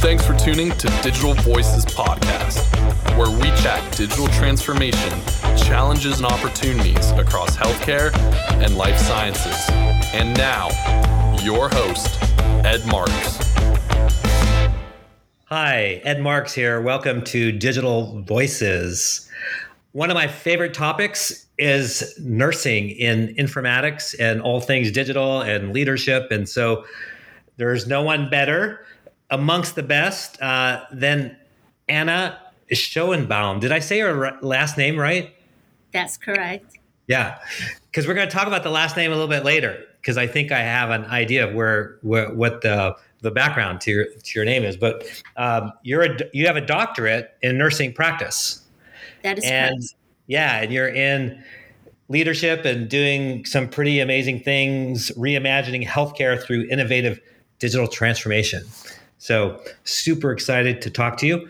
Thanks for tuning to Digital Voices Podcast, where we chat digital transformation, challenges, and opportunities across healthcare and life sciences. And now, your host, Ed Marx. Hi, Ed Marx here. Welcome to Digital Voices. One of my favorite topics is nursing in informatics and all things digital and leadership. And so there's no one better amongst the best uh, than Anna Schoenbaum. Did I say her last name right? That's correct. Yeah, because we're going to talk about the last name a little bit later. Because I think I have an idea of where, where what the the background to your to your name is. But um, you're a you have a doctorate in nursing practice. That is and correct. yeah, and you're in leadership and doing some pretty amazing things, reimagining healthcare through innovative digital transformation. So super excited to talk to you.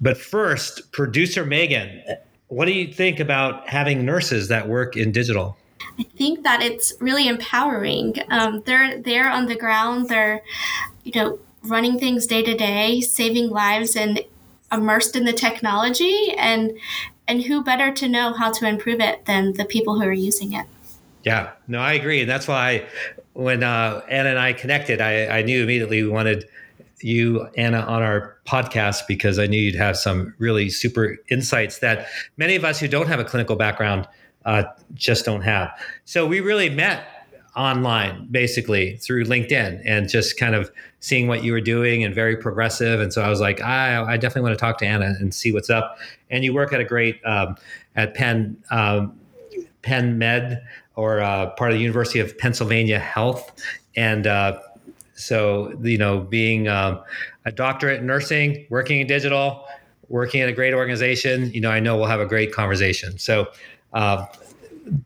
But first, producer Megan, what do you think about having nurses that work in digital? I think that it's really empowering. Um, they're there on the ground. They're, you know, running things day to day, saving lives, and immersed in the technology. And and who better to know how to improve it than the people who are using it? Yeah, no, I agree, and that's why when uh, Anna and I connected, I, I knew immediately we wanted you, Anna, on our podcast because I knew you'd have some really super insights that many of us who don't have a clinical background uh, just don't have. So we really met online basically through LinkedIn and just kind of seeing what you were doing and very progressive. And so I was like, I, I definitely want to talk to Anna and see what's up. And you work at a great um, at Penn um, Penn Med or uh, part of the University of Pennsylvania Health and. Uh, so, you know, being um, a doctorate in nursing, working in digital, working in a great organization, you know, I know we'll have a great conversation. So, uh,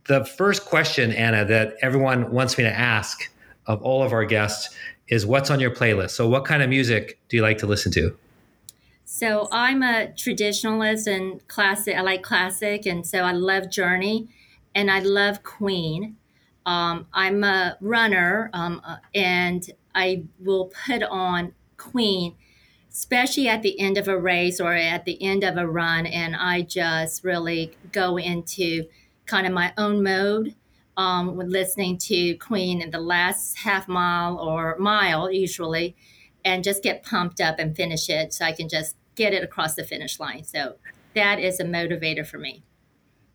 the first question, Anna, that everyone wants me to ask of all of our guests is what's on your playlist? So, what kind of music do you like to listen to? So, I'm a traditionalist and classic. I like classic, and so I love Journey, and I love Queen. Um, I'm a runner, um, uh, and I will put on Queen, especially at the end of a race or at the end of a run, and I just really go into kind of my own mode um, with listening to Queen in the last half mile or mile usually, and just get pumped up and finish it so I can just get it across the finish line. So that is a motivator for me.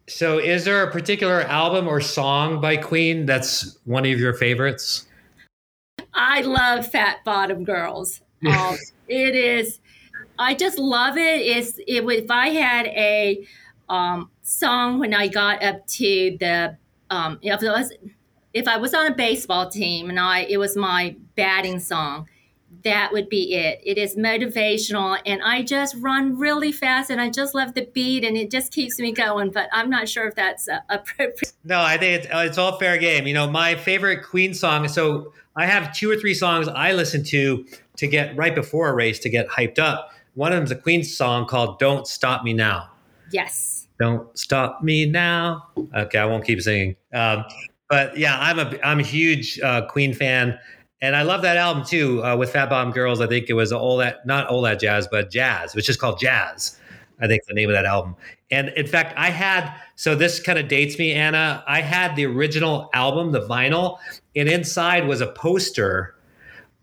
So, is there a particular album or song by Queen that's one of your favorites? I love Fat Bottom Girls. Um, it is, I just love it. It's, it, if I had a um, song when I got up to the, um, if, was, if I was on a baseball team and I, it was my batting song, that would be it. It is motivational, and I just run really fast, and I just love the beat, and it just keeps me going. But I'm not sure if that's uh, appropriate. No, I think it's, it's all fair game. You know, my favorite Queen song. So I have two or three songs I listen to to get right before a race to get hyped up. One of them is a Queen song called "Don't Stop Me Now." Yes. Don't stop me now. Okay, I won't keep singing. Um, but yeah, I'm a I'm a huge uh, Queen fan and I love that album too uh, with Fat Bottom Girls. I think it was all that, not all that jazz, but jazz, which is called Jazz. I think the name of that album. And in fact, I had, so this kind of dates me, Anna. I had the original album, the vinyl, and inside was a poster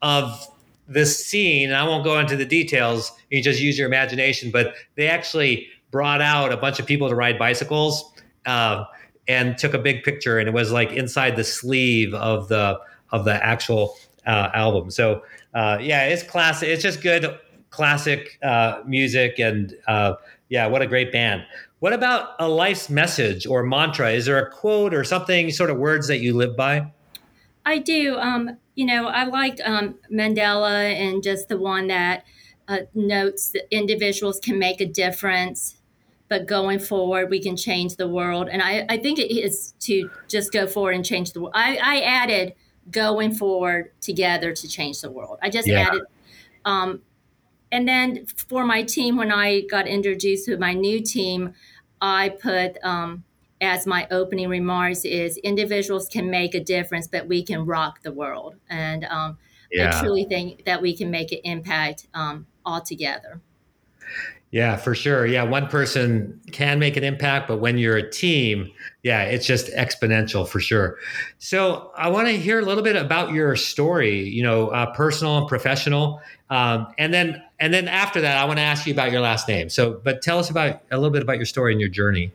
of this scene. And I won't go into the details. You just use your imagination, but they actually brought out a bunch of people to ride bicycles uh, and took a big picture. And it was like inside the sleeve of the, of the actual uh, album. So uh, yeah, it's classic. It's just good classic uh, music, and uh, yeah, what a great band. What about a life's message or mantra? Is there a quote or something, sort of words that you live by? I do. Um, you know, I liked um, Mandela and just the one that uh, notes that individuals can make a difference, but going forward, we can change the world. And I, I think it is to just go forward and change the world. I, I added going forward together to change the world. I just yeah. added, um, and then for my team, when I got introduced to my new team, I put um, as my opening remarks is individuals can make a difference, but we can rock the world. And um, yeah. I truly think that we can make an impact um, altogether. Yeah, for sure. Yeah, one person can make an impact, but when you're a team, yeah, it's just exponential for sure. So I want to hear a little bit about your story, you know, uh, personal and professional, um, and then and then after that, I want to ask you about your last name. So, but tell us about a little bit about your story and your journey.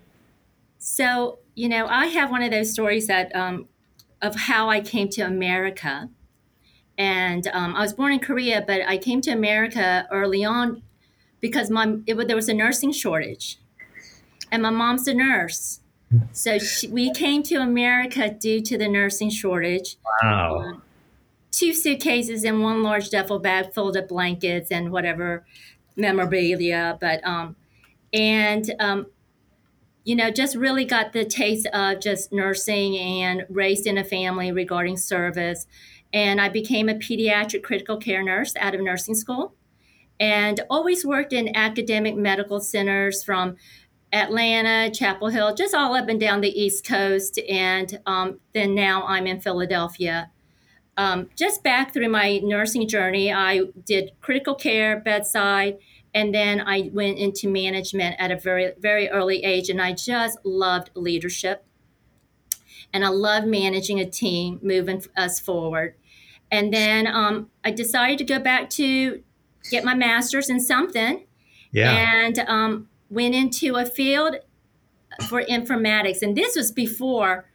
So, you know, I have one of those stories that um, of how I came to America. And um, I was born in Korea, but I came to America early on because my it, there was a nursing shortage, and my mom's a nurse, so she, we came to America due to the nursing shortage. Wow. Um, two suitcases and one large duffel bag filled of blankets and whatever memorabilia, but um, and um, you know, just really got the taste of just nursing and raised in a family regarding service. And I became a pediatric critical care nurse out of nursing school and always worked in academic medical centers from Atlanta, Chapel Hill, just all up and down the East Coast. And um, then now I'm in Philadelphia. Um, just back through my nursing journey, I did critical care, bedside, and then I went into management at a very, very early age. And I just loved leadership. And I loved managing a team, moving us forward. And then um, I decided to go back to get my master's in something. Yeah. And um, went into a field for informatics. And this was before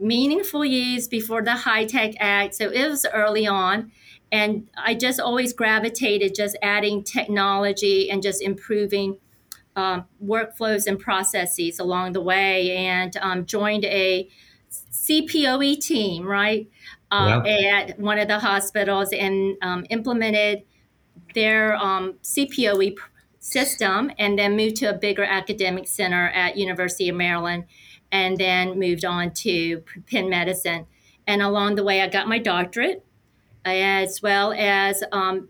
meaningful use, before the HITECH Act. So it was early on. And I just always gravitated just adding technology and just improving um, workflows and processes along the way and um, joined a CPOE team, right, uh, at one of the hospitals and um, implemented their um, CPOE system and then moved to a bigger academic center at University of Maryland and then moved on to Penn Medicine. And along the way, I got my doctorate as well as um,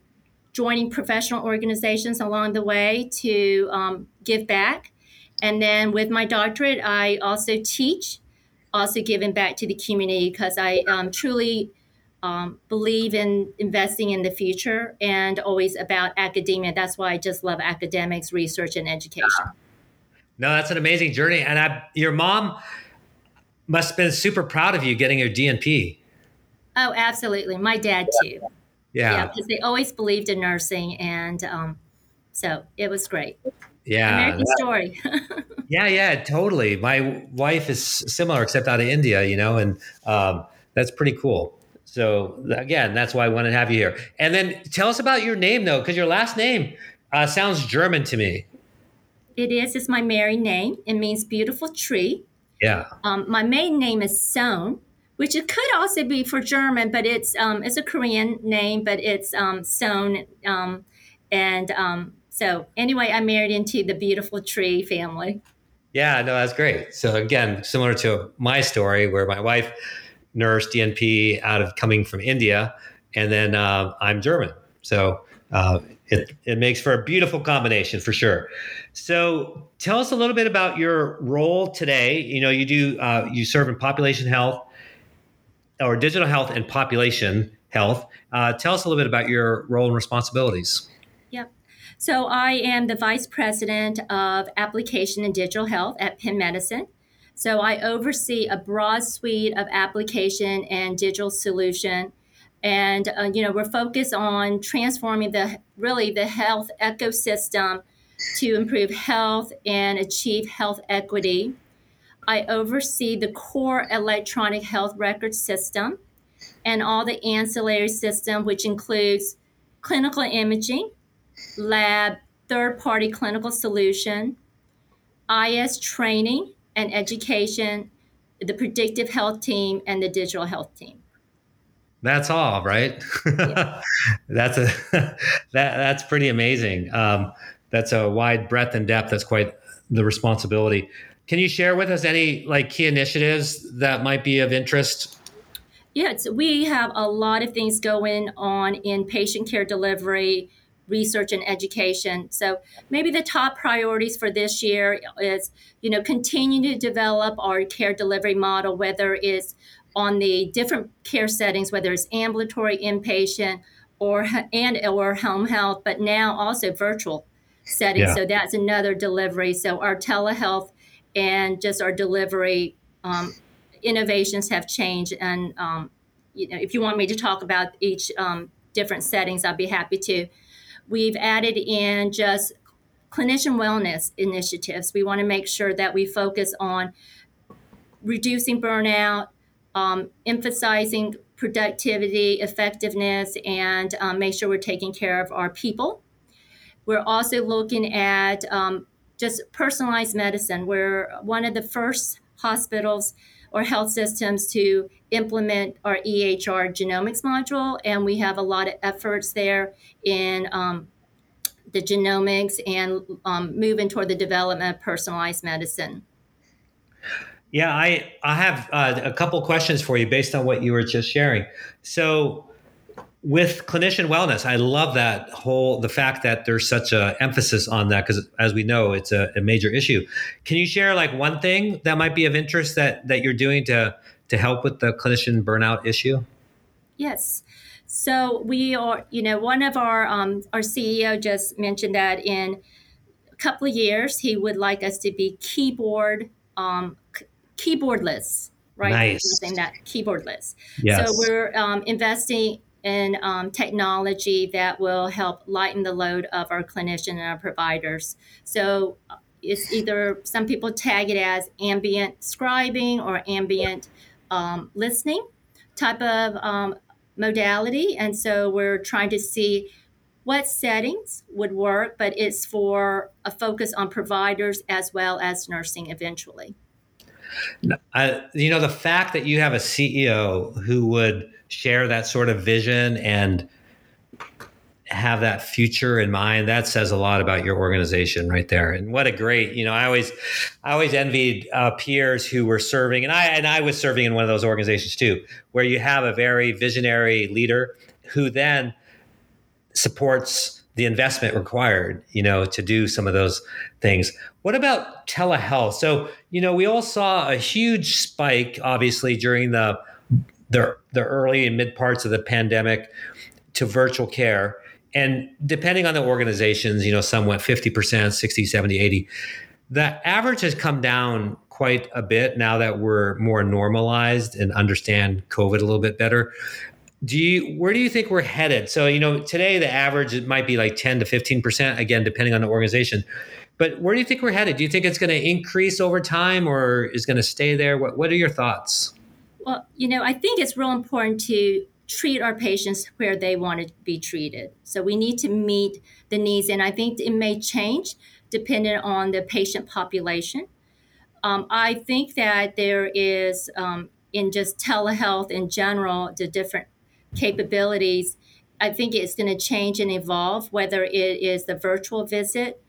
joining professional organizations along the way to um, give back. And then with my doctorate, I also teach, also giving back to the community because I um, truly um, believe in investing in the future and always about academia. That's why I just love academics, research, and education. No, that's an amazing journey. And I, your mom must have been super proud of you getting your DNP. Oh, absolutely. My dad too. Yeah. Because yeah, they always believed in nursing. And um, so it was great. Yeah. American that, story. yeah, yeah, totally. My wife is similar, except out of India, you know, and um, that's pretty cool. So again, that's why I want to have you here. And then tell us about your name, though, because your last name uh, sounds German to me. It is. It's my married name. It means beautiful tree. Yeah. Um, my maiden name is Sohn, which it could also be for German, but it's um, it's a Korean name, but it's um, Sohn. Um, and um, so anyway, I married into the beautiful tree family. Yeah, no, that's great. So again, similar to my story, where my wife nurse DNP out of coming from India, and then uh, I'm German. So uh, it, it makes for a beautiful combination for sure. So tell us a little bit about your role today. You know, you do uh, you serve in population health or digital health and population health. Uh, tell us a little bit about your role and responsibilities. Yep. So I am the vice president of application and digital health at Penn Medicine. So I oversee a broad suite of application and digital solution. And, uh, you know, we're focused on transforming the really the health ecosystem to improve health and achieve health equity. I oversee the core electronic health record system and all the ancillary system, which includes clinical imaging, lab, third party clinical solution, IS training, and education, the predictive health team, and the digital health team. That's all, right? Yeah. that's a that that's pretty amazing. Um, that's a wide breadth and depth. That's quite the responsibility. Can you share with us any like key initiatives that might be of interest? Yes, we have a lot of things going on in patient care delivery, research and education. So maybe the top priorities for this year is, you know, continue to develop our care delivery model, whether it's on the different care settings, whether it's ambulatory, inpatient, or and or home health, but now also virtual settings. Yeah. So that's another delivery. So our telehealth and just our delivery um, innovations have changed. And um, you know, if you want me to talk about each um, different settings, I'd be happy to. We've added in just clinician wellness initiatives. We want to make sure that we focus on reducing burnout, um, emphasizing productivity, effectiveness, and um, make sure we're taking care of our people. We're also looking at um, just personalized medicine. We're one of the first hospitals or health systems to implement our EHR genomics module, and we have a lot of efforts there in um, the genomics and um, moving toward the development of personalized medicine. Yeah, I I have uh, a couple questions for you based on what you were just sharing. So, with clinician wellness, I love that whole the fact that there's such a emphasis on that because, as we know, it's a, a, major issue. Can you share like one thing that might be of interest that that you're doing to to help with the clinician burnout issue? Yes. So we are, you know, one of our um, our CEO just mentioned that in a couple of years he would like us to be keyboard um, keyboardless, right? Nice. That keyboardless. Yes. So we're um, investing in um, technology that will help lighten the load of our clinician and our providers. So uh, it's either some people tag it as ambient scribing or ambient um, listening type of um, modality. And so we're trying to see what settings would work, but it's for a focus on providers as well as nursing eventually. I, you know, the fact that you have a CEO who would share that sort of vision and have that future in mind that says a lot about your organization right there. And what a great you know i always i always envied uh, peers who were serving and i and i was serving in one of those organizations too where you have a very visionary leader who then supports the investment required you know to do some of those things. What about telehealth? So you know we all saw a huge spike obviously during the the, the early and mid parts of the pandemic to virtual care and depending on the organizations, you know, some went 50%, 60, 70, 80. The average has come down quite a bit now that we're more normalized and understand COVID a little bit better. Do you where do you think we're headed? So, you know, today the average it might be like 10 to 15%, again, depending on the organization. But where do you think we're headed? Do you think it's going to increase over time or is going to stay there? What what are your thoughts? Well, you know, I think it's real important to treat our patients where they want to be treated. So we need to meet the needs, and I think it may change depending on the patient population. Um, I think that there is, um, in just telehealth in general, the different capabilities. I think it's going to change and evolve, whether it is the virtual visit.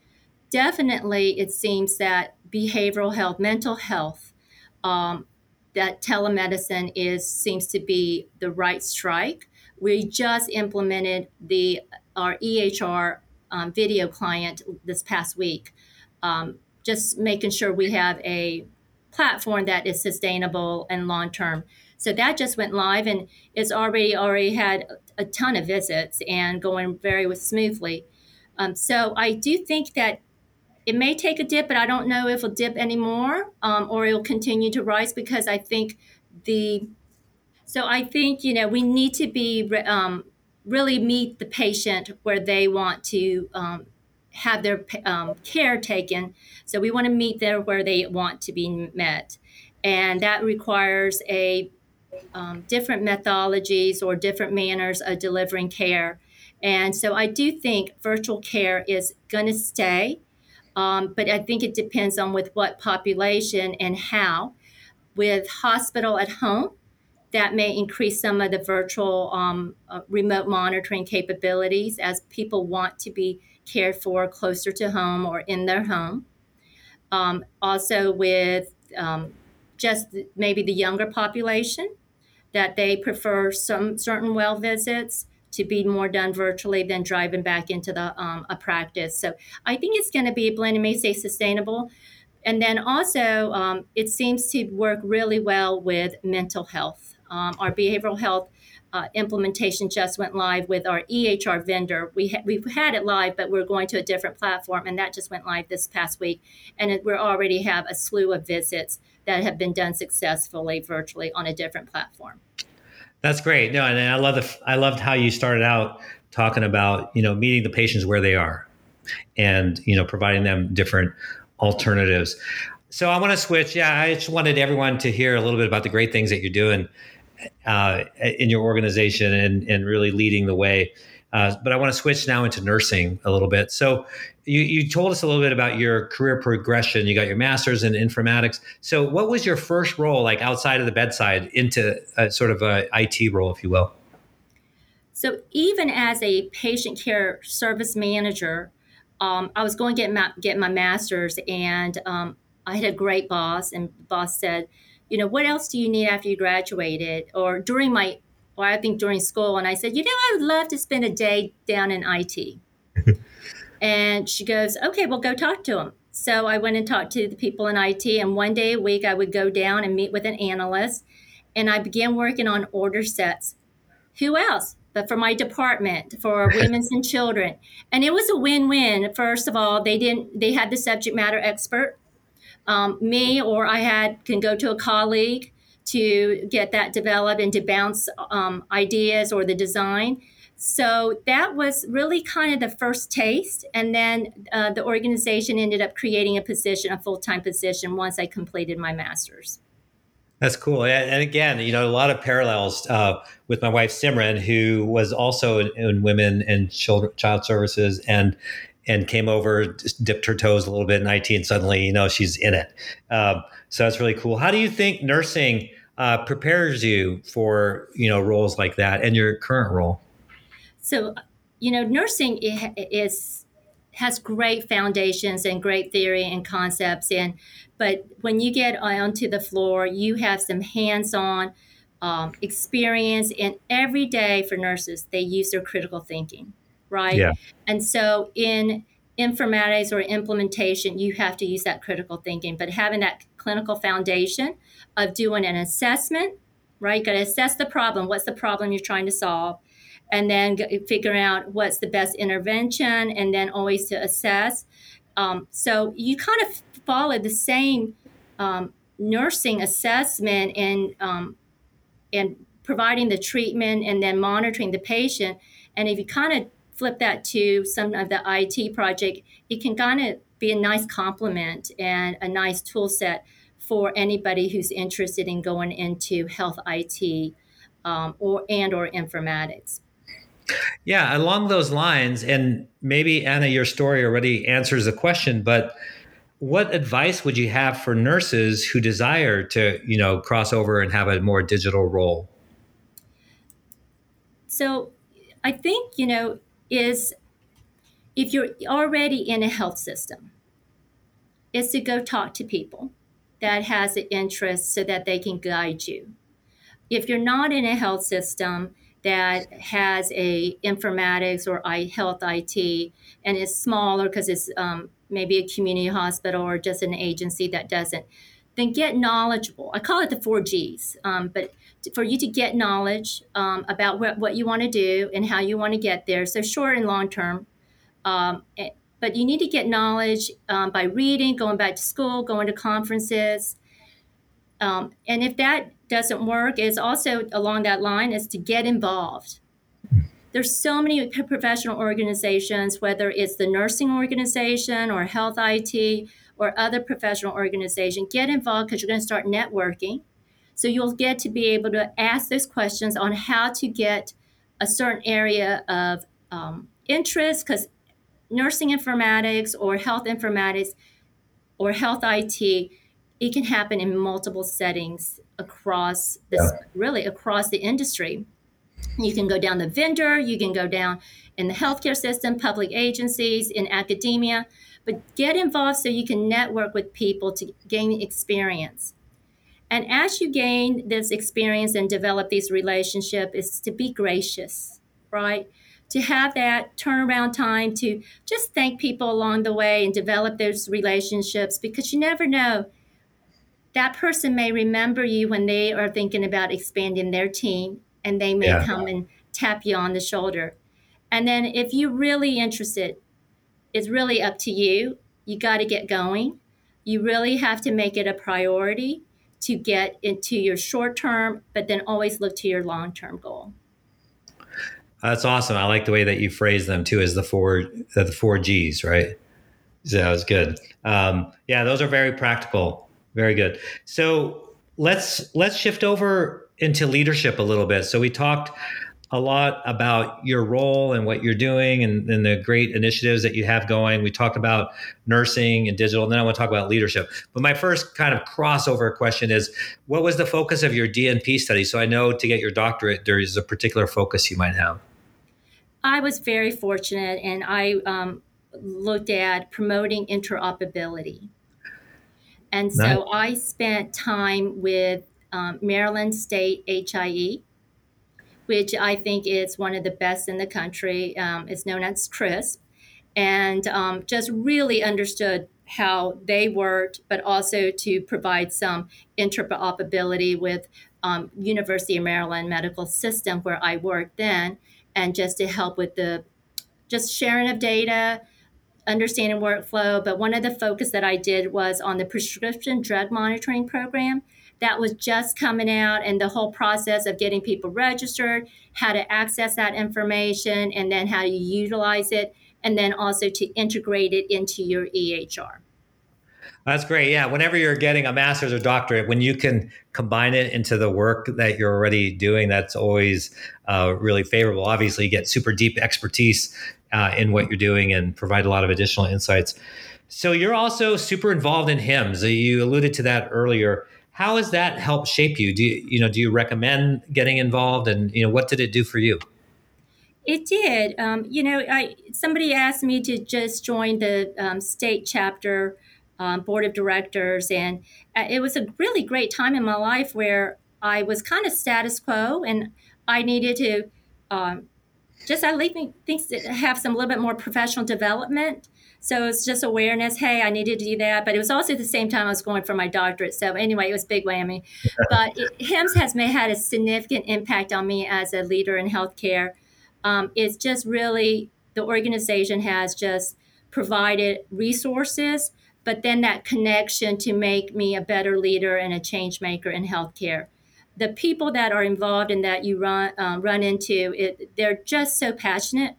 Definitely, it seems that behavioral health, mental health, um, that telemedicine is seems to be the right strike. We just implemented the our EHR um, video client this past week, um, just making sure we have a platform that is sustainable and long term. So that just went live and it's already already had a ton of visits and going very smoothly. Um, so I do think that it may take a dip, but I don't know if it'll dip anymore um, or it'll continue to rise because I think the so I think you know we need to be um, really meet the patient where they want to um, have their um, care taken. So we want to meet there where they want to be met, and that requires a um, different methodologies or different manners of delivering care. And so I do think virtual care is going to stay. Um, but I think it depends on with what population and how. With hospital at home, that may increase some of the virtual um, uh, remote monitoring capabilities as people want to be cared for closer to home or in their home. Um, also, with um, just maybe the younger population, that they prefer some certain well visits to be more done virtually than driving back into the um, a practice. So I think it's going to be a blend. It may say sustainable, and then also um, it seems to work really well with mental health. Um, our behavioral health uh, implementation just went live with our EHR vendor. We ha- we've had it live, but we're going to a different platform, and that just went live this past week. And we already have a slew of visits that have been done successfully virtually on a different platform. That's great. No, and I love the I loved how you started out talking about you know meeting the patients where they are, and you know providing them different alternatives. So I want to switch. Yeah, I just wanted everyone to hear a little bit about the great things that you're doing uh, in your organization and, and really leading the way. Uh, but I want to switch now into nursing a little bit. So you, you told us a little bit about your career progression. You got your master's in informatics. So what was your first role like outside of the bedside into a sort of a IT role, if you will? So even as a patient care service manager, um, I was going to get my, get my master's, and um, I had a great boss, and the boss said, you know, what else do you need after you graduated? Or during my, or I think during school, and I said, you know, I would love to spend a day down in IT. and she goes, okay, well, go talk to them. So I went and talked to the people in IT, and one day a week I would go down and meet with an analyst, and I began working on order sets. Who else? But for my department, for women's and children, and it was a win-win. First of all, they didn't; they had the subject matter expert um, me or I had can go to a colleague to get that developed and to bounce um, ideas or the design. So that was really kind of the first taste. And then uh, the organization ended up creating a position, a full time position, once I completed my master's. That's cool. And again, you know, a lot of parallels uh, with my wife Simran, who was also in, in women and children, child services, and and came over, dipped her toes a little bit in IT, and suddenly, you know, she's in it. Um, so that's really cool. How do you think nursing uh, prepares you for you know roles like that and your current role? So, you know, nursing is has great foundations and great theory and concepts, and but when you get onto the floor, you have some hands-on um, experience, and every day for nurses, they use their critical thinking right? Yeah. And so in informatics or implementation, you have to use that critical thinking, but having that clinical foundation of doing an assessment, right? Got to assess the problem. What's the problem you're trying to solve? And then figuring out what's the best intervention, and then always to assess. Um, so you kind of follow the same um, nursing assessment and um, and providing the treatment and then monitoring the patient. And if you kind of flip that to some of the IT project, it can kind of be a nice complement and a nice tool set for anybody who's interested in going into health IT um, or and or informatics. Yeah, along those lines, and maybe Anna, your story already answers the question, but what advice would you have for nurses who desire to, you know, cross over and have a more digital role? So, I think you know is if you're already in a health system, is to go talk to people that has an interest so that they can guide you. If you're not in a health system that has a informatics or health IT and is smaller because it's um, maybe a community hospital or just an agency that doesn't, then get knowledgeable. I call it the four G's, um, but for you to get knowledge um, about what, what you want to do and how you want to get there. So short and long term. Um, but you need to get knowledge um, by reading, going back to school, going to conferences. Um, and if that doesn't work, is also along that line is to get involved. There's so many professional organizations, whether it's the nursing organization or health IT or other professional organization, get involved because you're going to start networking so you'll get to be able to ask those questions on how to get a certain area of um, interest because nursing informatics or health informatics or health IT, it can happen in multiple settings across this yeah. really across the industry. You can go down the vendor, you can go down in the healthcare system, public agencies, in academia, but get involved so you can network with people to gain experience. And as you gain this experience and develop these relationships, is to be gracious, right? To have that turnaround time to just thank people along the way and develop those relationships because you never know. That person may remember you when they are thinking about expanding their team and they may Yeah. come and tap you on the shoulder. And then if you're really interested, it's really up to you. You got to get going. You really have to make it a priority to get into your short term, but then always look to your long term goal. That's awesome. I like the way that you phrase them too, as the four uh, the four G's, right? So that was good. Um, yeah, those are very practical. Very good. So let's let's shift over into leadership a little bit. So we talked a lot about your role and what you're doing and, and, the great initiatives that you have going. We talked about nursing and digital, and then I want to talk about leadership. But my first kind of crossover question is what was the focus of your DNP study? So I know to get your doctorate, there is a particular focus you might have. I was very fortunate, and I um, looked at promoting interoperability. And so Nice. I spent time with um, Maryland State HIE, which I think is one of the best in the country. Um, it's known as CRISP, and um, just really understood how they worked, but also to provide some interoperability with um, University of Maryland Medical System, where I worked then, and just to help with the just sharing of data, understanding workflow. But one of the focus that I did was on the prescription drug monitoring program that was just coming out and the whole process of getting people registered, how to access that information, and then how to utilize it, and then also to integrate it into your EHR. That's great. Yeah. Whenever you're getting a master's or doctorate, when you can combine it into the work that you're already doing, that's always uh, really favorable. Obviously, you get super deep expertise uh, in what you're doing and provide a lot of additional insights. So you're also super involved in HIMSS. You alluded to that earlier. How has that helped shape you? Do you, you know? Do you recommend getting involved? And you know, what did it do for you? It did. Um, you know, I somebody asked me to just join the um, state chapter um, board of directors, and uh, it was a really great time in my life where I was kind of status quo, and I needed to um, just I think have some a little bit more professional development. So it's just awareness. Hey, I needed to do that, but it was also at the same time I was going for my doctorate. So anyway, it was big whammy. but it, HIMSS has may, had a significant impact on me as a leader in healthcare. Um, it's just really the organization has just provided resources, but then that connection to make me a better leader and a change maker in healthcare. The people that are involved and that you run um, run into, it, they're just so passionate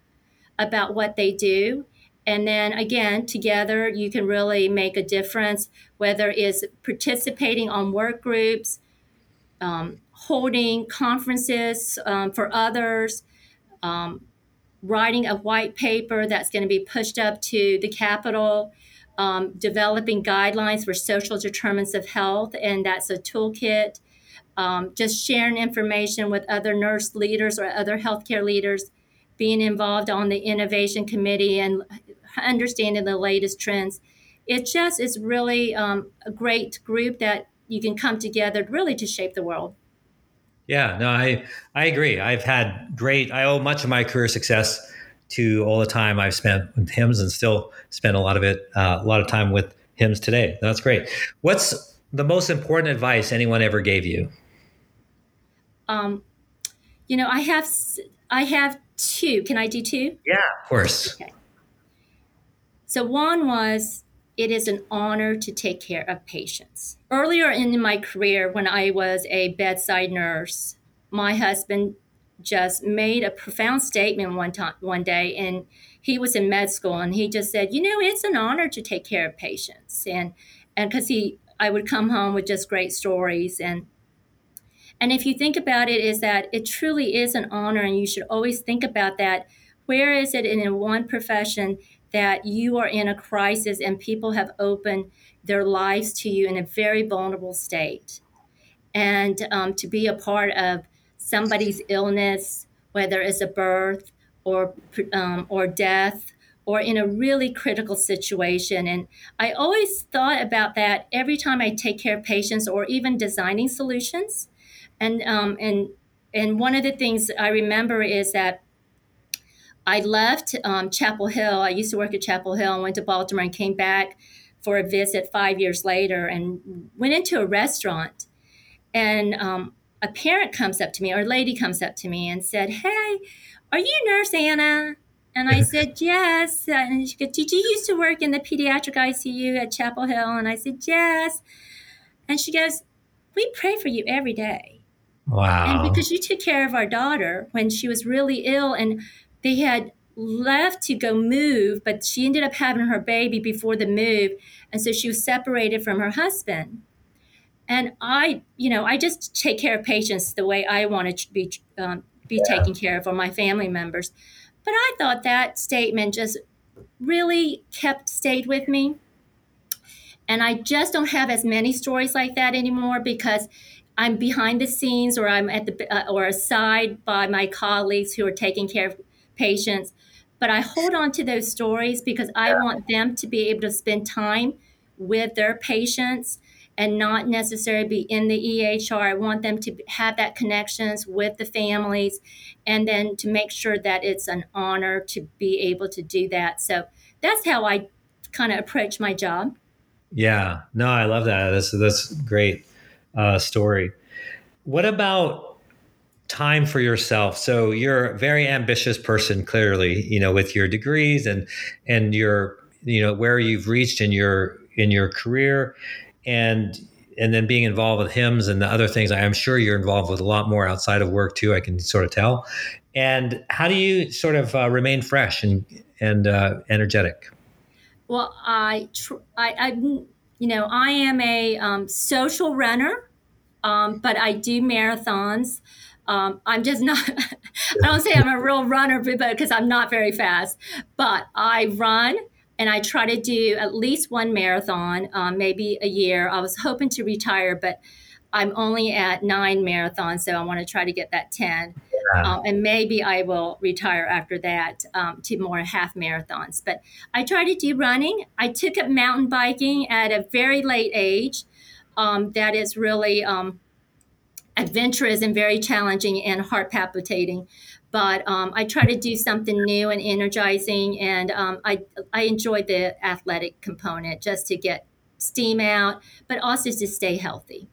about what they do. And then again, together you can really make a difference, whether it's participating on work groups, um, holding conferences um, for others, um, writing a white paper that's going to be pushed up to the Capitol, um, developing guidelines for social determinants of health, and that's a toolkit. Um, just sharing information with other nurse leaders or other healthcare leaders, being involved on the innovation committee and understanding the latest trends. It just is really um, a great group that you can come together really to shape the world. Yeah, no, I I agree. I've had great. I owe much of my career success to all the time I've spent with HIMSS, and still spend a lot of it, uh, a lot of time with HIMSS today. That's great. What's the most important advice anyone ever gave you? Um, you know, I have I have two. Can I do two? Yeah, of course. Okay. So one was it is an honor to take care of patients. Earlier in my career, when I was a bedside nurse, my husband just made a profound statement one time one day and he was in med school and he just said you know it's an honor to take care of patients and and because he i would come home with just great stories and and if you think about it is that it truly is an honor and you should always think about that. Where is it in one profession that you are in a crisis and people have opened their lives to you in a very vulnerable state? And um, to be a part of somebody's illness, whether it's a birth or um, or death, or in a really critical situation. And I always thought about that every time I take care of patients, or even designing solutions. And um, and and one of the things I remember is that I left um, Chapel Hill. I used to work at Chapel Hill and went to Baltimore and came back for a visit five years later and went into a restaurant and um, a parent comes up to me or a lady comes up to me and said, Hey, are you Nurse Anna? And I said, Yes. And she goes, Did you used to work in the pediatric ICU at Chapel Hill? And I said, Yes. And she goes, We pray for you every day. Wow. And because you took care of our daughter when she was really ill and they had left to go move, but she ended up having her baby before the move. And so she was separated from her husband. And I, you know, I just take care of patients the way I want to be um, be yeah. taken care of or my family members. But I thought that statement just really kept stayed with me. And I just don't have as many stories like that anymore because I'm behind the scenes or I'm at the uh, or aside by my colleagues who are taking care of patients. But I hold on to those stories because I want them to be able to spend time with their patients and not necessarily be in the EHR. I want them to have that connections with the families and then to make sure that it's an honor to be able to do that. So that's how I kind of approach my job. Yeah, no, I love that. That's that's great uh, story. What about time for yourself? So you're a very ambitious person, clearly, you know, with your degrees and and your you know where you've reached in your in your career and and then being involved with HIMSS and the other things i'm sure you're involved with a lot more outside of work too i can sort of tell. And how do you sort of uh, remain fresh and and uh, energetic? Well I, tr- I i you know i am a um, social runner um, but i do marathons. Um, I'm just not, I don't say I'm a real runner because I'm not very fast, but I run and I try to do at least one marathon, um, maybe a year. I was hoping to retire, but I'm only at nine marathons, so I want to try to get that 10. Yeah. Um, and maybe I will retire after that um, to more half marathons. But I try to do running. I took up mountain biking at a very late age. Um, that is really um, adventurous and very challenging and heart palpitating but um, I try to do something new and energizing, and um, I I enjoy the athletic component just to get steam out, but also to stay healthy.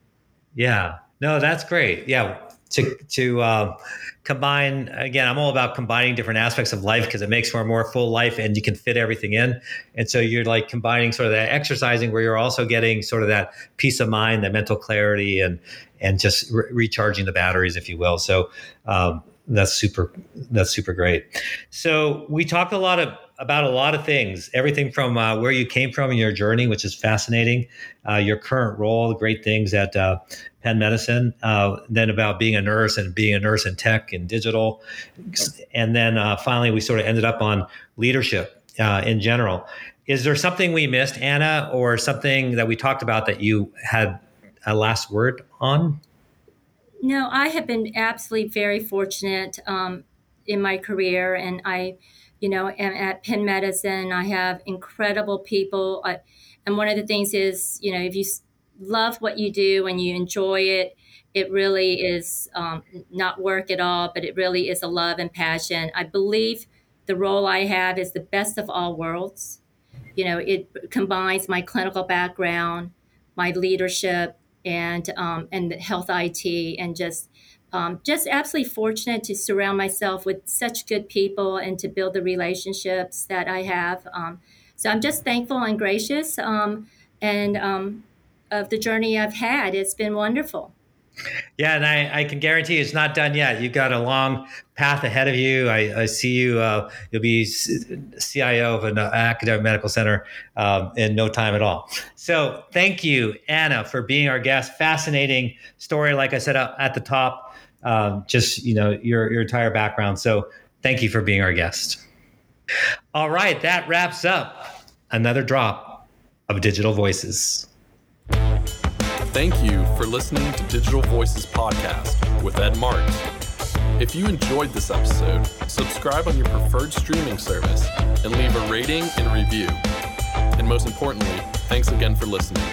Yeah, no, that's great. Yeah, to to uh, combine again, I'm all about combining different aspects of life because it makes for a more full life, and you can fit everything in. And so you're like combining sort of that exercising, where you're also getting sort of that peace of mind, that mental clarity, and and just re- recharging the batteries, if you will. So. Um, that's super that's super great. So we talked a lot of about a lot of things everything from uh, where you came from in your journey which is fascinating uh, your current role the great things at uh, penn medicine uh, then about being a nurse and being a nurse in tech and digital. And then uh, finally we sort of ended up on leadership uh, in general. Is there something we missed anna or something that we talked about that you had a last word on no, I have been absolutely very fortunate um, in my career, and I, you know, am at Penn Medicine. I have incredible people, I, and one of the things is, you know, if you love what you do and you enjoy it, it really is um, not work at all, but it really is a love and passion. I believe the role I have is the best of all worlds. You know, it combines my clinical background, my leadership, and um, and health IT and just um, just absolutely fortunate to surround myself with such good people and to build the relationships that I have. Um, so I'm just thankful and gracious um, and um, of the journey I've had. It's been wonderful. Yeah, and I, I can guarantee it's not done yet. You've got a long path ahead of you. I, I see you. Uh, you'll be CIO of an academic medical center um, in no time at all. So, thank you, Anna, for being our guest. Fascinating story. Like I said at the top, um, just you know your your entire background. So, thank you for being our guest. All right, that wraps up another drop of digital voices. Thank you for listening to Digital Voices Podcast with Ed Marx. If you enjoyed this episode, subscribe on your preferred streaming service and leave a rating and review. And most importantly, thanks again for listening.